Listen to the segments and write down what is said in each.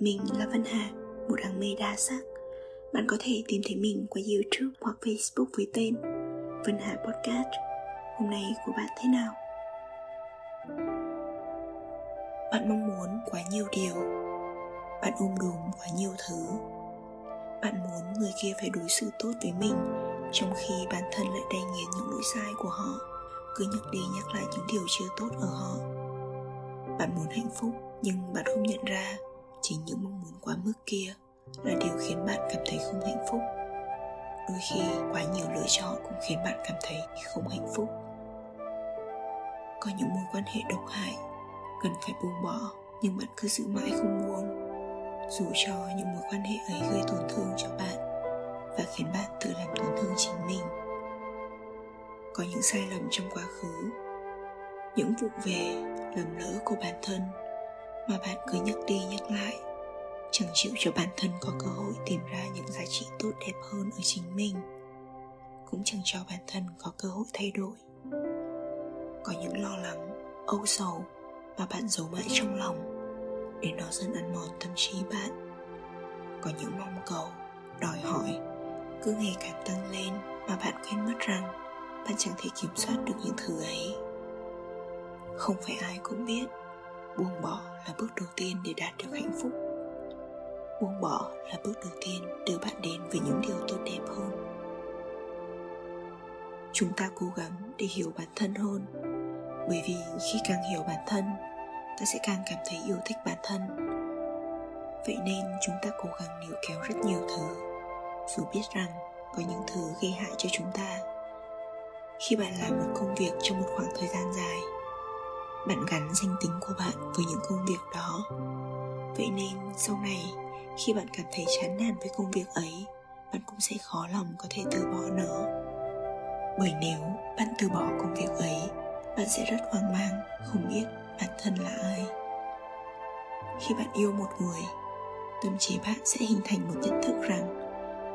Mình là Vân Hà, một đằng mê đa sắc. Bạn có thể tìm thấy mình qua YouTube hoặc Facebook với tên Vân Hà Podcast. Hôm nay của bạn thế nào? Bạn mong muốn quá nhiều điều Bạn ôm đồm quá nhiều thứ Bạn muốn người kia phải đối xử tốt với mình Trong khi bản thân lại đay nghiến những lỗi sai của họ Cứ nhắc đi nhắc lại những điều chưa tốt ở họ Bạn muốn hạnh phúc nhưng bạn không nhận ra Chính những mong muốn quá mức kia Là điều khiến bạn cảm thấy không hạnh phúc. Đôi khi, quá nhiều lựa chọn cũng khiến bạn cảm thấy không hạnh phúc. Có những mối quan hệ độc hại, cần phải buông bỏ, nhưng bạn cứ giữ mãi không buông. Dù cho những mối quan hệ ấy gây tổn thương cho bạn và khiến bạn tự làm tổn thương chính mình. Có những sai lầm trong quá khứ, những vụ về, lầm lỡ của bản thân mà bạn cứ nhắc đi nhắc lại. Chẳng chịu cho bản thân có cơ hội tìm ra những giá trị tốt đẹp hơn ở chính mình. Cũng chẳng cho bản thân có cơ hội thay đổi. Có những lo lắng, âu sầu mà bạn giấu mãi trong lòng, để nó dần ăn mòn tâm trí bạn. Có những mong cầu, đòi hỏi, cứ ngày càng tăng lên mà bạn quên mất rằng bạn chẳng thể kiểm soát được những thứ ấy. Không phải ai cũng biết buông bỏ là bước đầu tiên để đạt được hạnh phúc. Buông bỏ là bước đầu tiên đưa bạn đến với những điều tốt đẹp hơn. Chúng ta cố gắng để hiểu bản thân hơn, bởi vì khi càng hiểu bản thân, ta sẽ càng cảm thấy yêu thích bản thân. Vậy nên chúng ta cố gắng níu kéo rất nhiều thứ, dù biết rằng có những thứ gây hại cho chúng ta. Khi bạn làm một công việc trong một khoảng thời gian dài bạn gắn danh tính của bạn với những công việc đó. Vậy nên, sau này, khi bạn cảm thấy chán nản với công việc ấy, bạn cũng sẽ khó lòng có thể từ bỏ nó. Bởi nếu bạn từ bỏ công việc ấy, bạn sẽ rất hoang mang, không biết bản thân là ai. Khi bạn yêu một người, tâm trí bạn sẽ hình thành một nhận thức rằng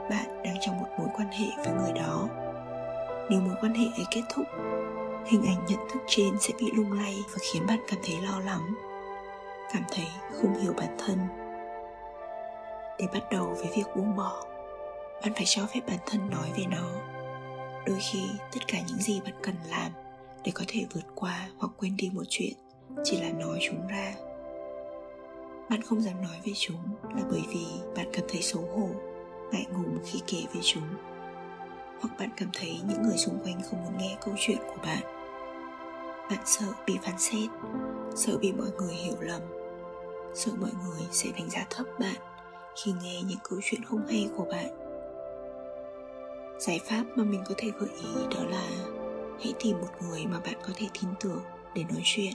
bạn đang trong một mối quan hệ với người đó. Nếu mối quan hệ ấy kết thúc hình ảnh nhận thức trên sẽ bị lung lay và khiến bạn cảm thấy lo lắng, cảm thấy không hiểu bản thân. Để bắt đầu với việc buông bỏ, bạn phải cho phép bản thân nói về nó. Đôi khi, tất cả những gì bạn cần làm để có thể vượt qua hoặc quên đi một chuyện chỉ là nói chúng ra. Bạn không dám nói về chúng là bởi vì bạn cảm thấy xấu hổ, ngại ngùng khi kể về chúng. Hoặc bạn cảm thấy những người xung quanh không muốn nghe câu chuyện của bạn bạn sợ bị phán xét, sợ bị mọi người hiểu lầm, sợ mọi người sẽ đánh giá thấp bạn khi nghe những câu chuyện không hay của bạn. Giải pháp mà mình có thể gợi ý đó là hãy tìm một người mà bạn có thể tin tưởng để nói chuyện.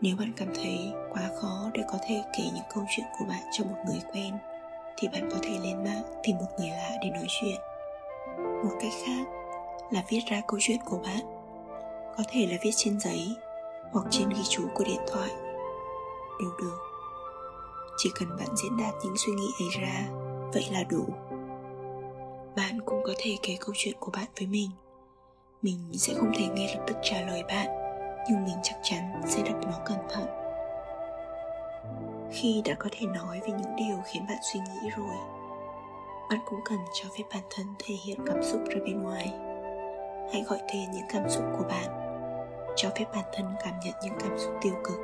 Nếu bạn cảm thấy quá khó để có thể kể những câu chuyện của bạn cho một người quen, thì bạn có thể lên mạng tìm một người lạ để nói chuyện. Một cách khác là viết ra câu chuyện của bạn có thể là viết trên giấy hoặc trên ghi chú của điện thoại. Đều được. Chỉ cần bạn diễn đạt những suy nghĩ ấy ra, vậy là đủ. Bạn cũng có thể kể câu chuyện của bạn với mình. Mình sẽ không thể ngay lập tức trả lời bạn, nhưng mình chắc chắn sẽ đọc nó cẩn thận. Khi đã có thể nói về những điều khiến bạn suy nghĩ rồi, bạn cũng cần cho phép bản thân thể hiện cảm xúc ra bên ngoài. Hãy gọi tên những cảm xúc của bạn cho phép bản thân cảm nhận những cảm xúc tiêu cực,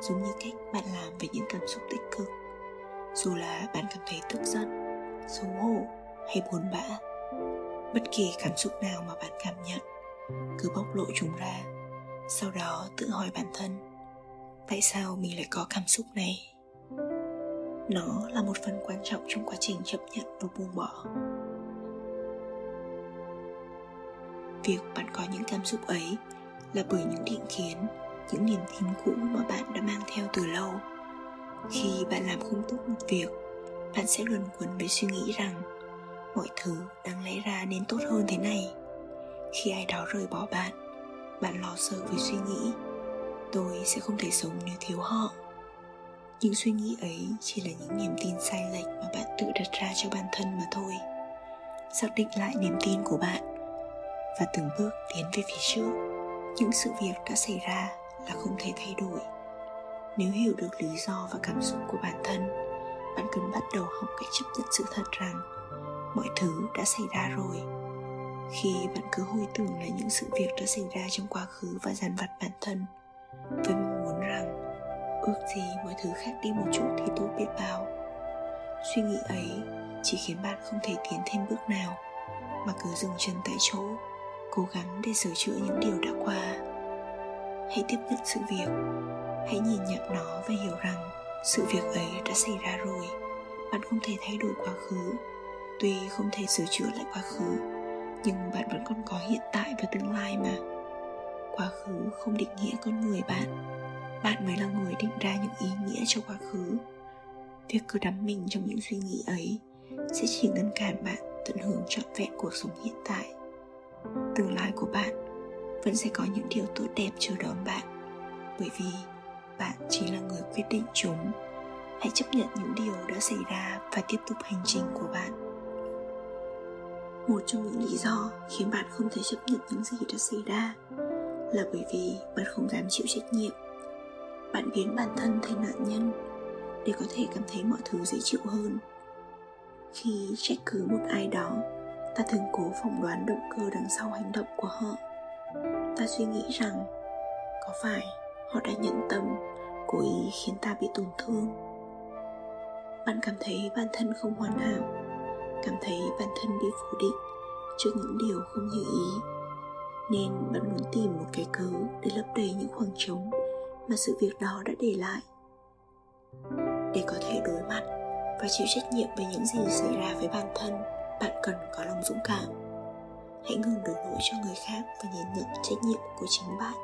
giống như cách bạn làm với những cảm xúc tích cực. Dù là bạn cảm thấy tức giận, xấu hổ hay buồn bã, bất kỳ cảm xúc nào mà bạn cảm nhận, cứ bóc lộ chúng ra, sau đó tự hỏi bản thân, tại sao mình lại có cảm xúc này? Nó là một phần quan trọng trong quá trình chấp nhận và buông bỏ. Việc bạn có những cảm xúc ấy là bởi những định kiến, những niềm tin cũ mà bạn đã mang theo từ lâu. Khi bạn làm không tốt một việc, bạn sẽ luẩn quẩn với suy nghĩ rằng mọi thứ đáng lẽ ra nên tốt hơn thế này. Khi ai đó rời bỏ bạn bạn lo sợ với suy nghĩ. Tôi sẽ không thể sống nếu thiếu họ. Những suy nghĩ ấy chỉ là những niềm tin sai lệch mà bạn tự đặt ra cho bản thân mà thôi. Xác định lại niềm tin của bạn và từng bước tiến về phía trước những sự việc đã xảy ra là không thể thay đổi. Nếu hiểu được lý do và cảm xúc của bản thân, bạn cần bắt đầu học cách chấp nhận sự thật rằng mọi thứ đã xảy ra rồi. Khi bạn cứ hồi tưởng lại những sự việc đã xảy ra trong quá khứ và dằn vặt bản thân, với mong muốn rằng ước gì mọi thứ khác đi một chút thì tốt biết bao. Suy nghĩ ấy chỉ khiến bạn không thể tiến thêm bước nào, mà cứ dừng chân tại chỗ cố gắng để sửa chữa những điều đã qua. Hãy tiếp nhận sự việc. Hãy nhìn nhận nó và hiểu rằng sự việc ấy đã xảy ra rồi. Bạn không thể thay đổi quá khứ. Tuy không thể sửa chữa lại quá khứ, nhưng bạn vẫn còn có hiện tại và tương lai mà. Quá khứ không định nghĩa con người bạn. Bạn mới là người định ra những ý nghĩa cho quá khứ. Việc cứ đắm mình trong những suy nghĩ ấy sẽ chỉ ngăn cản bạn tận hưởng trọn vẹn cuộc sống hiện tại tương lai của bạn vẫn sẽ có những điều tốt đẹp chờ đón bạn. Bởi vì bạn chỉ là người quyết định chúng. Hãy chấp nhận những điều đã xảy ra và tiếp tục hành trình của bạn. Một trong những lý do khiến bạn không thể chấp nhận những gì đã xảy ra là bởi vì bạn không dám chịu trách nhiệm. Bạn biến bản thân thành nạn nhân để có thể cảm thấy mọi thứ dễ chịu hơn. Khi trách cứ một ai đó ta thường cố phỏng đoán động cơ đằng sau hành động của họ. Ta suy nghĩ rằng, có phải họ đã nhẫn tâm, cố ý khiến ta bị tổn thương? Bạn cảm thấy bản thân không hoàn hảo, cảm thấy bản thân bị phủ định trước những điều không như ý. Nên bạn muốn tìm một cái cớ để lấp đầy những khoảng trống mà sự việc đó đã để lại. Để có thể đối mặt và chịu trách nhiệm về những gì xảy ra với bản thân bạn cần có lòng dũng cảm. Hãy ngừng đổ lỗi cho người khác và nhìn nhận trách nhiệm của chính bạn.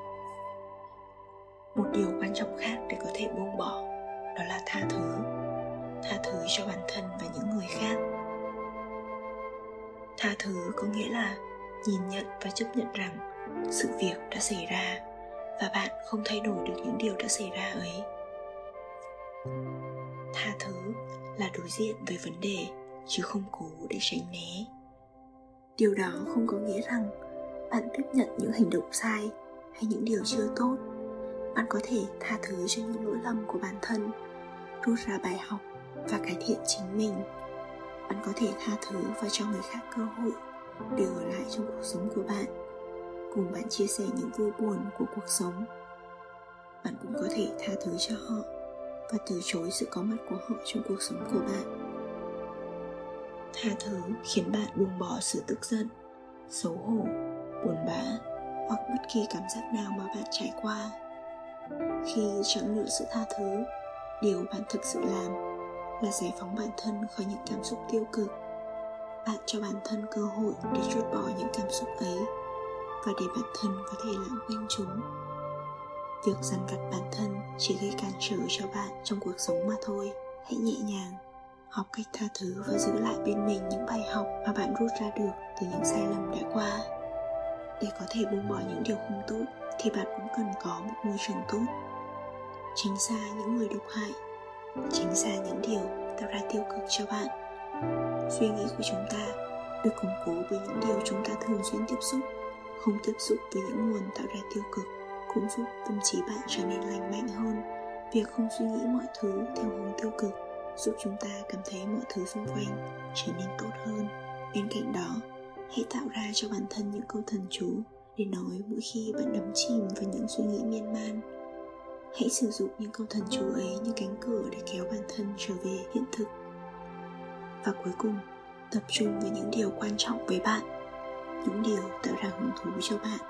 Một điều quan trọng khác để có thể buông bỏ đó là tha thứ. Tha thứ cho bản thân và những người khác. Tha thứ có nghĩa là nhìn nhận và chấp nhận rằng sự việc đã xảy ra và bạn không thay đổi được những điều đã xảy ra ấy. Tha thứ là đối diện với vấn đề chứ không cố để tránh né. Điều đó không có nghĩa rằng bạn tiếp nhận những hành động sai hay những điều chưa tốt. Bạn có thể tha thứ cho những lỗi lầm của bản thân, rút ra bài học và cải thiện chính mình. Bạn có thể tha thứ và cho người khác cơ hội để ở lại trong cuộc sống của bạn, cùng bạn chia sẻ những vui buồn của cuộc sống. Bạn cũng có thể tha thứ cho họ và từ chối sự có mặt của họ trong cuộc sống của bạn tha thứ khiến bạn buông bỏ sự tức giận, xấu hổ, buồn bã hoặc bất kỳ cảm giác nào mà bạn trải qua. Khi chọn lựa sự tha thứ, điều bạn thực sự làm là giải phóng bản thân khỏi những cảm xúc tiêu cực. Bạn cho bản thân cơ hội để rút bỏ những cảm xúc ấy và để bản thân có thể lãng quên chúng. Việc dằn vặt bản thân chỉ gây cản trở cho bạn trong cuộc sống mà thôi. Hãy nhẹ nhàng học cách tha thứ và giữ lại bên mình những bài học mà bạn rút ra được từ những sai lầm đã qua. Để có thể buông bỏ những điều không tốt, thì bạn cũng cần có một môi trường tốt. Tránh xa những người độc hại. Tránh xa những điều tạo ra tiêu cực cho bạn. Suy nghĩ của chúng ta, được củng cố với những điều chúng ta thường xuyên tiếp xúc, không tiếp xúc với những nguồn tạo ra tiêu cực, cũng giúp tâm trí bạn trở nên lành mạnh hơn. Việc không suy nghĩ mọi thứ theo hướng tiêu cực giúp chúng ta cảm thấy mọi thứ xung quanh trở nên tốt hơn. Bên cạnh đó, hãy tạo ra cho bản thân những câu thần chú để nói mỗi khi bạn đắm chìm vào những suy nghĩ miên man. Hãy sử dụng những câu thần chú ấy như cánh cửa để kéo bản thân trở về hiện thực. Và cuối cùng, tập trung vào những điều quan trọng với bạn. Những điều tạo ra hứng thú cho bạn.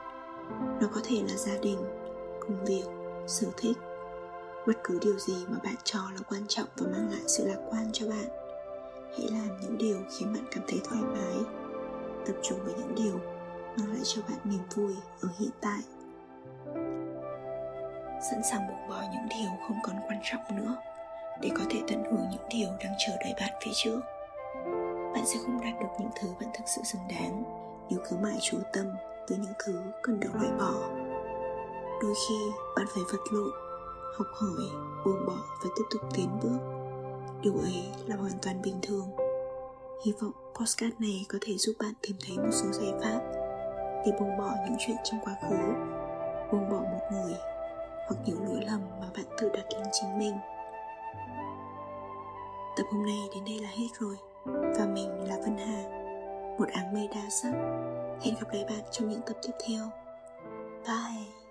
Nó có thể là gia đình, công việc, sở thích bất cứ điều gì mà bạn cho là quan trọng và mang lại sự lạc quan cho bạn, hãy làm những điều khiến bạn cảm thấy thoải mái. Tập trung vào những điều mang lại cho bạn niềm vui ở hiện tại. Sẵn sàng buông bỏ những điều không còn quan trọng nữa để có thể tận hưởng những điều đang chờ đợi bạn phía trước. Bạn sẽ không đạt được những thứ bạn thực sự xứng đáng nếu cứ mãi chú tâm tới những thứ cần được loại bỏ. Đôi khi, bạn phải vật lộn học hỏi, buông bỏ và tiếp tục tiến bước. Điều ấy là hoàn toàn bình thường. Hy vọng postcard này có thể giúp bạn tìm thấy một số giải pháp để buông bỏ những chuyện trong quá khứ, buông bỏ một người hoặc những lỗi lầm mà bạn tự đặt lên chính mình. Tập Tập hôm nay đến đây là hết rồi. Và mình là Vân Hà. Một áng mây đa sắc. Hẹn gặp lại bạn trong những tập tiếp theo. Bye!